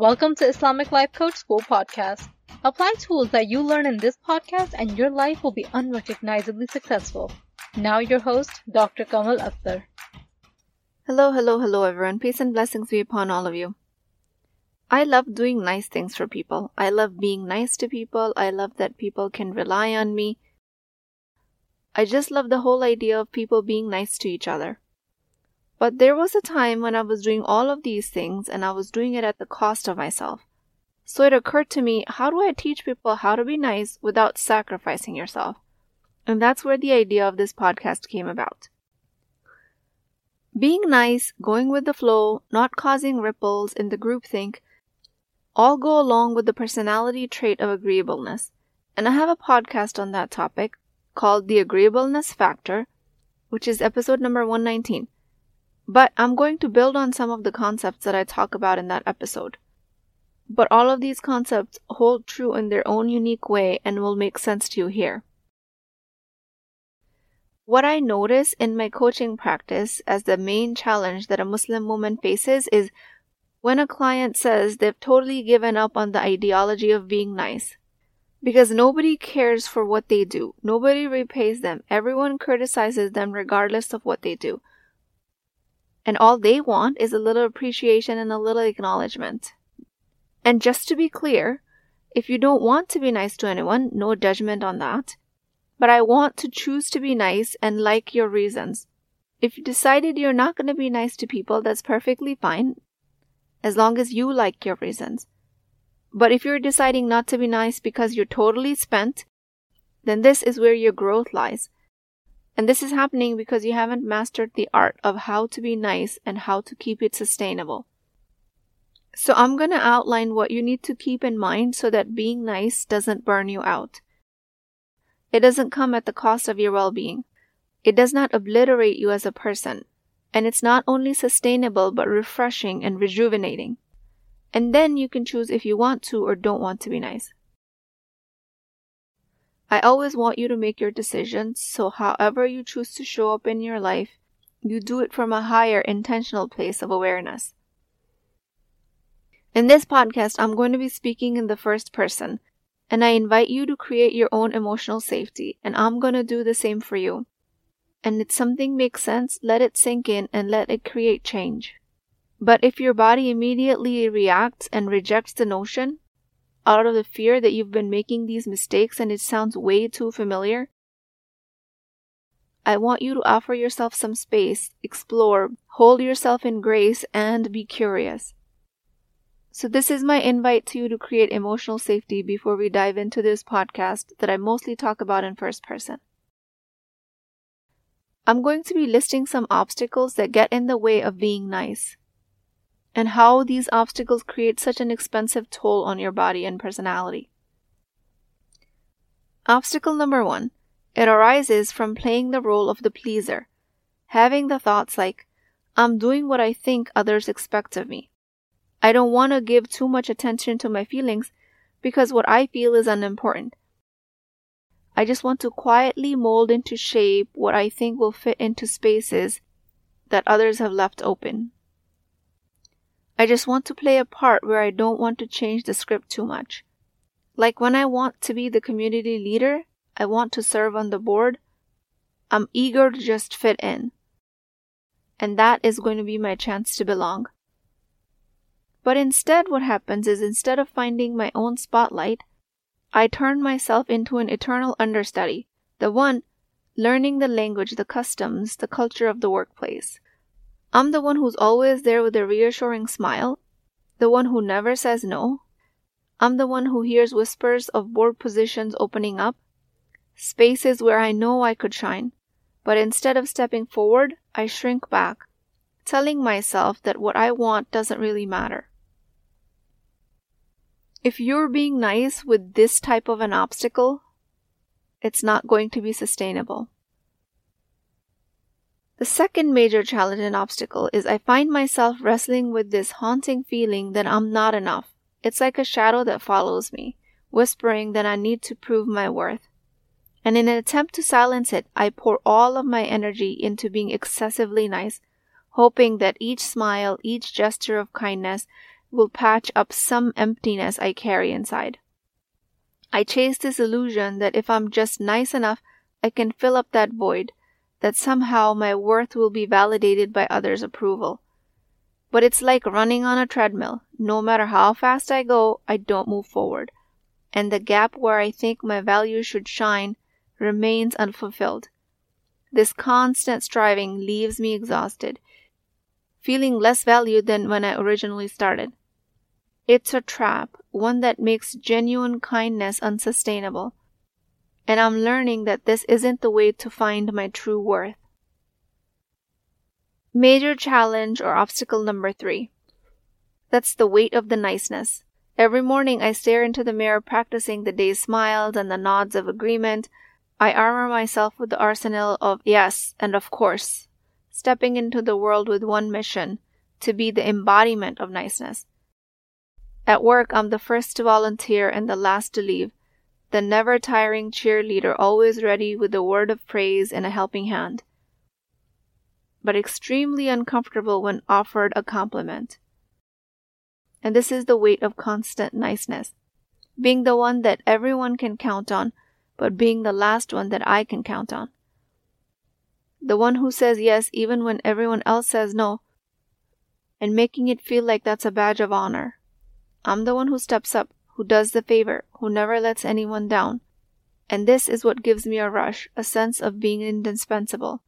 Welcome to Islamic Life Coach School podcast. Apply tools that you learn in this podcast and your life will be unrecognizably successful. Now your host, Dr. Kamal Akhtar. Hello, hello, hello everyone. Peace and blessings be upon all of you. I love doing nice things for people. I love being nice to people. I love that people can rely on me. I just love the whole idea of people being nice to each other. But there was a time when I was doing all of these things and I was doing it at the cost of myself. So it occurred to me, how do I teach people how to be nice without sacrificing yourself? And that's where the idea of this podcast came about. Being nice, going with the flow, not causing ripples in the groupthink, all go along with the personality trait of agreeableness. And I have a podcast on that topic called The Agreeableness Factor, which is episode number 119. But I'm going to build on some of the concepts that I talk about in that episode. But all of these concepts hold true in their own unique way and will make sense to you here. What I notice in my coaching practice as the main challenge that a Muslim woman faces is when a client says they've totally given up on the ideology of being nice. Because nobody cares for what they do, nobody repays them, everyone criticizes them regardless of what they do. And all they want is a little appreciation and a little acknowledgement. And just to be clear, if you don't want to be nice to anyone, no judgment on that but I want to choose to be nice and like your reasons. If you decided you're not going to be nice to people, that's perfectly fine, as long as you like your reasons. But if you're deciding not to be nice because you're totally spent, then this is where your growth lies. And this is happening because you haven't mastered the art of how to be nice and how to keep it sustainable. So I'm going to outline what you need to keep in mind so that being nice doesn't burn you out. It doesn't come at the cost of your well being. It does not obliterate you as a person. And it's not only sustainable but refreshing and rejuvenating. And then you can choose if you want to or don't want to be nice. I always want you to make your decisions, so however you choose to show up in your life, you do it from a higher intentional place of awareness. In this podcast, I'm going to be speaking in the first person, and I invite you to create your own emotional safety, and I'm gonna do the same for you. And if something makes sense, let it sink in and let it create change. But if your body immediately reacts and rejects the notion, out of the fear that you've been making these mistakes and it sounds way too familiar, I want you to offer yourself some space, explore, hold yourself in grace, and be curious. So, this is my invite to you to create emotional safety before we dive into this podcast that I mostly talk about in first person. I'm going to be listing some obstacles that get in the way of being nice and how these obstacles create such an expensive toll on your body and personality. Obstacle number one it arises from playing the role of the pleaser, having the thoughts like, I'm doing what I think others expect of me. I don't want to give too much attention to my feelings because what I feel is unimportant. I just want to quietly mold into shape what I think will fit into spaces that others have left open. I just want to play a part where I don't want to change the script too much. Like when I want to be the community leader, I want to serve on the board, I'm eager to just fit in. And that is going to be my chance to belong. But instead, what happens is instead of finding my own spotlight, I turn myself into an eternal understudy, the one learning the language, the customs, the culture of the workplace. I'm the one who's always there with a reassuring smile, the one who never says no. I'm the one who hears whispers of board positions opening up, spaces where I know I could shine. But instead of stepping forward, I shrink back, telling myself that what I want doesn't really matter. If you're being nice with this type of an obstacle, it's not going to be sustainable. The second major challenge and obstacle is I find myself wrestling with this haunting feeling that I'm not enough. It's like a shadow that follows me, whispering that I need to prove my worth. And in an attempt to silence it, I pour all of my energy into being excessively nice, hoping that each smile, each gesture of kindness will patch up some emptiness I carry inside. I chase this illusion that if I'm just nice enough, I can fill up that void, that somehow my worth will be validated by others' approval. But it's like running on a treadmill. No matter how fast I go, I don't move forward. And the gap where I think my value should shine remains unfulfilled. This constant striving leaves me exhausted, feeling less valued than when I originally started. It's a trap, one that makes genuine kindness unsustainable. And I'm learning that this isn't the way to find my true worth. Major challenge or obstacle number three. That's the weight of the niceness. Every morning I stare into the mirror practicing the day's smiles and the nods of agreement. I armor myself with the arsenal of yes and of course, stepping into the world with one mission to be the embodiment of niceness. At work, I'm the first to volunteer and the last to leave, the never tiring cheerleader always ready with a word of praise and a helping hand but extremely uncomfortable when offered a compliment. And this is the weight of constant niceness. Being the one that everyone can count on, but being the last one that I can count on. The one who says yes even when everyone else says no, and making it feel like that's a badge of honor. I'm the one who steps up, who does the favor, who never lets anyone down. And this is what gives me a rush, a sense of being indispensable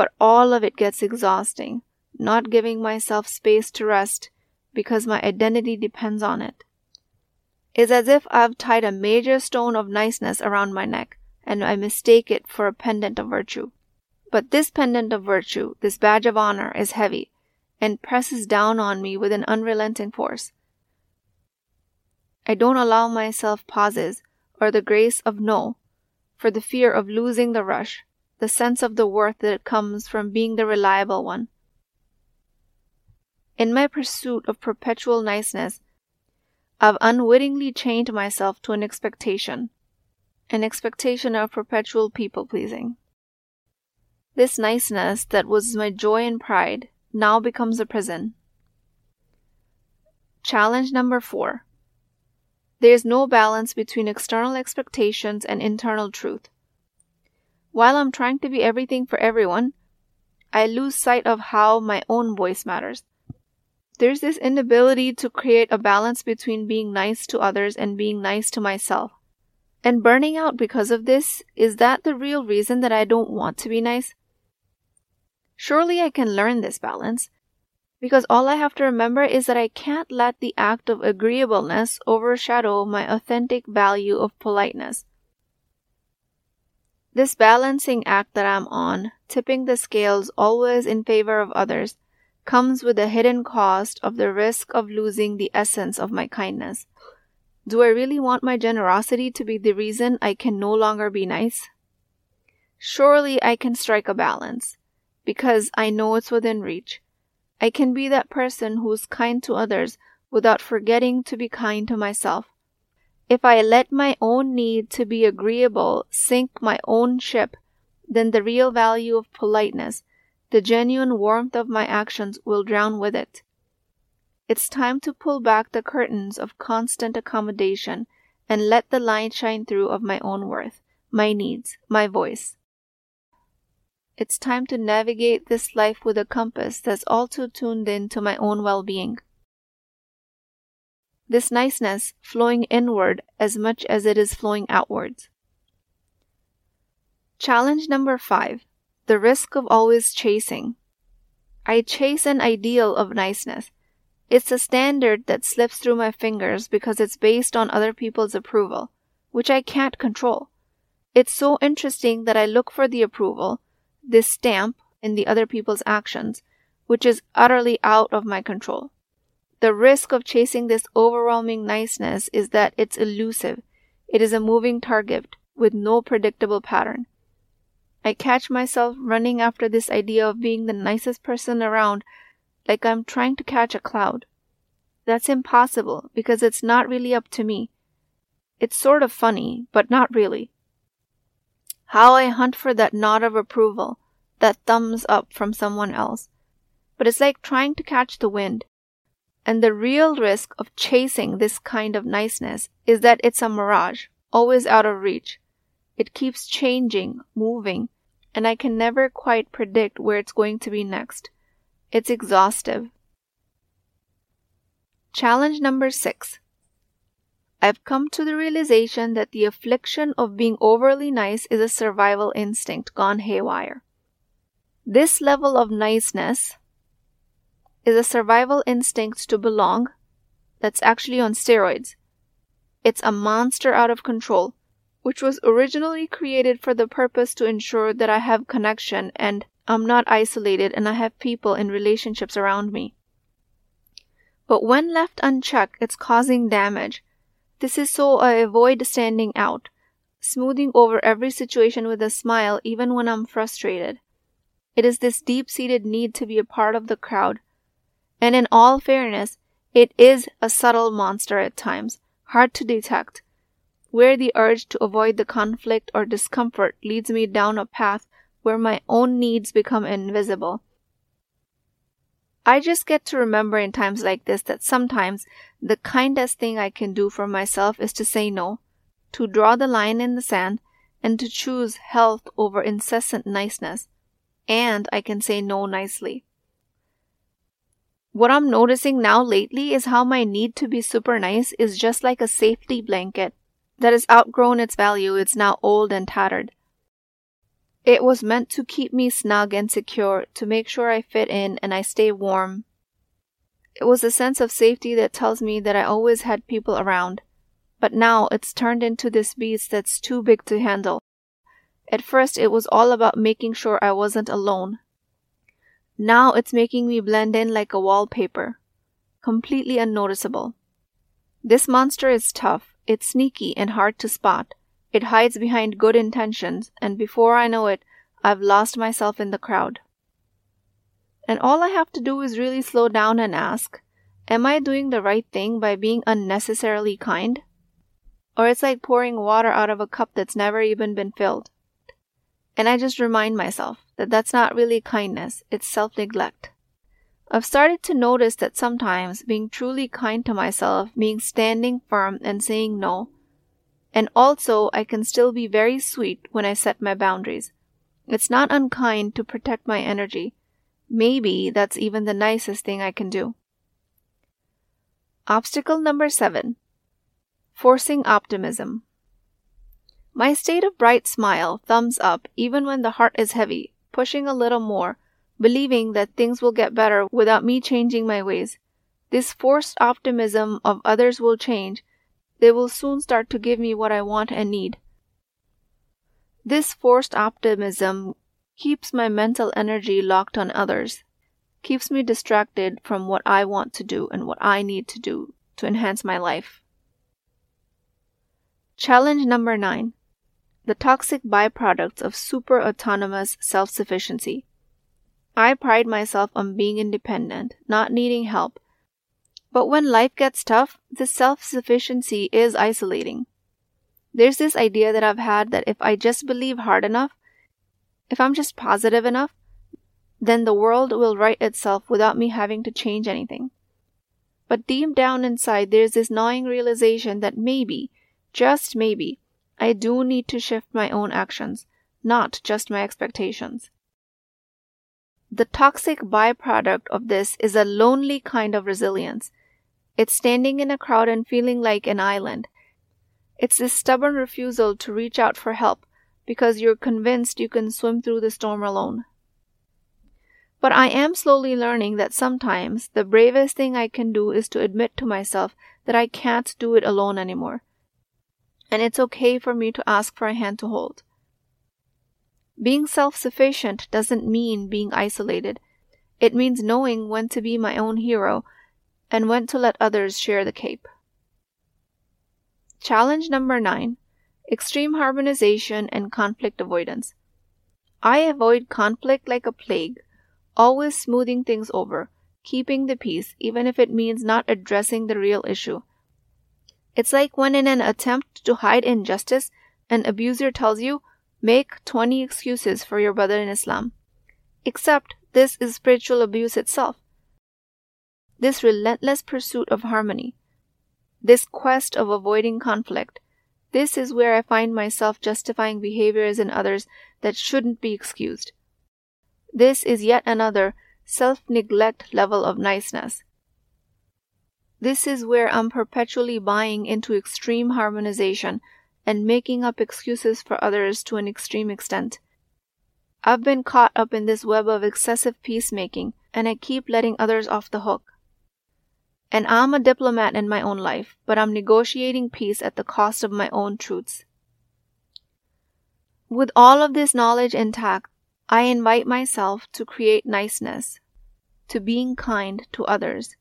but all of it gets exhausting, not giving myself space to rest because my identity depends on it. It's as if I've tied a major stone of niceness around my neck and I mistake it for a pendant of virtue. But this pendant of virtue, this badge of honor, is heavy and presses down on me with an unrelenting force. I don't allow myself pauses or the grace of no for the fear of losing the rush the sense of the worth that comes from being the reliable one. In my pursuit of perpetual niceness, I've unwittingly chained myself to an expectation, an expectation of perpetual people pleasing. This niceness that was my joy and pride now becomes a prison. Challenge number four. There is no balance between external expectations and internal truth. While I'm trying to be everything for everyone, I lose sight of how my own voice matters. There's this inability to create a balance between being nice to others and being nice to myself. And burning out because of this, is that the real reason that I don't want to be nice? Surely I can learn this balance. Because all I have to remember is that I can't let the act of agreeableness overshadow my authentic value of politeness. This balancing act that I'm on, tipping the scales always in favor of others, comes with a hidden cost of the risk of losing the essence of my kindness. Do I really want my generosity to be the reason I can no longer be nice? Surely I can strike a balance, because I know it's within reach. I can be that person who's kind to others without forgetting to be kind to myself. If I let my own need to be agreeable sink my own ship, then the real value of politeness, the genuine warmth of my actions will drown with it. It's time to pull back the curtains of constant accommodation and let the light shine through of my own worth, my needs, my voice. It's time to navigate this life with a compass that's also tuned in to my own well being this niceness flowing inward as much as it is flowing outwards. Challenge number five the risk of always chasing. I chase an ideal of niceness. It's a standard that slips through my fingers because it's based on other people's approval, which I can't control. It's so interesting that I look for the approval, this stamp, in the other people's actions, which is utterly out of my control. The risk of chasing this overwhelming niceness is that it's elusive. It is a moving target with no predictable pattern. I catch myself running after this idea of being the nicest person around like I'm trying to catch a cloud. That's impossible because it's not really up to me. It's sort of funny, but not really. How I hunt for that nod of approval, that thumbs up from someone else. But it's like trying to catch the wind. And the real risk of chasing this kind of niceness is that it's a mirage, always out of reach. It keeps changing, moving, and I can never quite predict where it's going to be next. It's exhaustive. Challenge number six. I've come to the realization that the affliction of being overly nice is a survival instinct gone haywire. This level of niceness is a survival instinct to belong that's actually on steroids. It's a monster out of control, which was originally created for the purpose to ensure that I have connection and I'm not isolated and I have people and relationships around me. But when left unchecked, it's causing damage. This is so I avoid standing out, smoothing over every situation with a smile even when I'm frustrated. It is this deep seated need to be a part of the crowd. And in all fairness, it is a subtle monster at times, hard to detect, where the urge to avoid the conflict or discomfort leads me down a path where my own needs become invisible I just get to remember in times like this that sometimes the kindest thing I can do for myself is to say no, to draw the line in the sand, and to choose health over incessant niceness. And I can say no nicely. What I'm noticing now lately is how my need to be super nice is just like a safety blanket that has outgrown its value, it's now old and tattered. It was meant to keep me snug and secure, to make sure I fit in and I stay warm. It was a sense of safety that tells me that I always had people around. But now it's turned into this beast that's too big to handle. At first, it was all about making sure I wasn't alone. Now it's making me blend in like a wallpaper, completely unnoticeable. This monster is tough, it's sneaky and hard to spot. It hides behind good intentions, and before I know it, I've lost myself in the crowd. And all I have to do is really slow down and ask, Am I doing the right thing by being unnecessarily kind? Or it's like pouring water out of a cup that's never even been filled. And I just remind myself that that's not really kindness, it's self neglect. I've started to notice that sometimes being truly kind to myself means standing firm and saying no and also, I can still be very sweet when I set my boundaries. It's not unkind to protect my energy. Maybe that's even the nicest thing I can do. Obstacle number seven Forcing optimism. My state of bright smile, thumbs up, even when the heart is heavy, pushing a little more, believing that things will get better without me changing my ways. This forced optimism of others will change they will soon start to give me what I want and need. This forced optimism keeps my mental energy locked on others, keeps me distracted from what I want to do and what I need to do to enhance my life. Challenge number nine the toxic byproducts of super autonomous self sufficiency. I pride myself on being independent, not needing help, but when life gets tough, this self sufficiency is isolating. There's this idea that I've had that if I just believe hard enough, if I'm just positive enough, then the world will right itself without me having to change anything. But deep down inside, there's this gnawing realization that maybe, just maybe, I do need to shift my own actions, not just my expectations. The toxic byproduct of this is a lonely kind of resilience it's standing in a crowd and feeling like an island. It's this stubborn refusal to reach out for help because you're convinced you can swim through the storm alone. But I am slowly learning that sometimes the bravest thing I can do is to admit to myself that I can't do it alone anymore. And it's okay for me to ask for a hand to hold. Being self sufficient doesn't mean being isolated. It means knowing when to be my own hero and when to let others share the cape. Challenge number nine extreme harmonization and conflict avoidance. I avoid conflict like a plague, always smoothing things over, keeping the peace, even if it means not addressing the real issue. It's like when, in an attempt to hide injustice, an abuser tells you, make 20 excuses for your brother in Islam. Except this is spiritual abuse itself. This relentless pursuit of harmony, this quest of avoiding conflict, this is where I find myself justifying behaviors in others that shouldn't be excused. This is yet another self neglect level of niceness. This is where I'm perpetually buying into extreme harmonization and making up excuses for others to an extreme extent. I've been caught up in this web of excessive peacemaking, and I keep letting others off the hook. And I'm a diplomat in my own life, but I'm negotiating peace at the cost of my own truths. With all of this knowledge intact, I invite myself to create niceness, to being kind to others,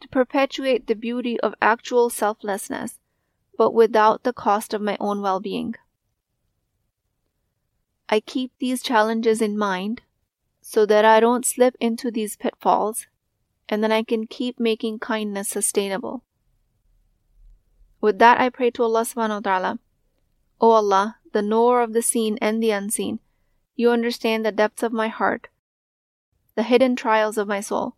to perpetuate the beauty of actual selflessness, but without the cost of my own well being. I keep these challenges in mind so that I don't slip into these pitfalls and then I can keep making kindness sustainable. With that, I pray to Allah subhanahu wa ta'ala. O Allah, the knower of the seen and the unseen, you understand the depths of my heart, the hidden trials of my soul.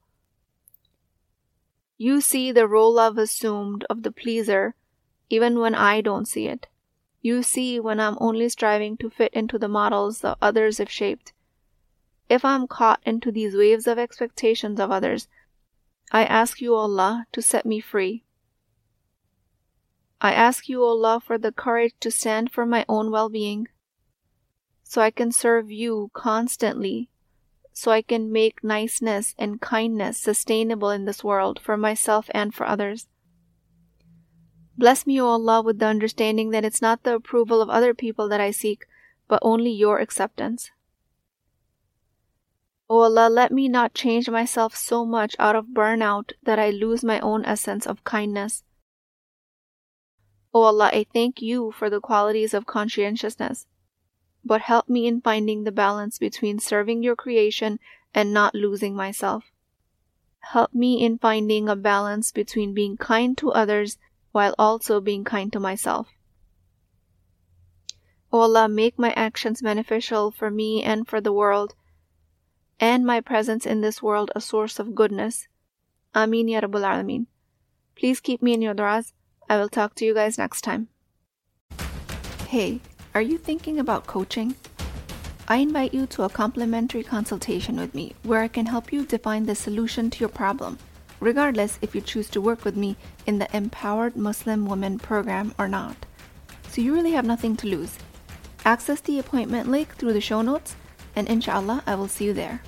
You see the role I've assumed of the pleaser even when I don't see it. You see when I'm only striving to fit into the models that others have shaped. If I'm caught into these waves of expectations of others, I ask you, Allah, to set me free. I ask you, Allah, for the courage to stand for my own well being, so I can serve you constantly, so I can make niceness and kindness sustainable in this world for myself and for others. Bless me, O Allah, with the understanding that it's not the approval of other people that I seek, but only your acceptance. O Allah, let me not change myself so much out of burnout that I lose my own essence of kindness. O Allah, I thank you for the qualities of conscientiousness, but help me in finding the balance between serving your creation and not losing myself. Help me in finding a balance between being kind to others while also being kind to myself. O Allah, make my actions beneficial for me and for the world and my presence in this world a source of goodness. Ameen Ya Rabbul Alameen. Please keep me in your du'as. I will talk to you guys next time. Hey, are you thinking about coaching? I invite you to a complimentary consultation with me where I can help you define the solution to your problem, regardless if you choose to work with me in the Empowered Muslim Women program or not. So you really have nothing to lose. Access the appointment link through the show notes and inshallah, I will see you there.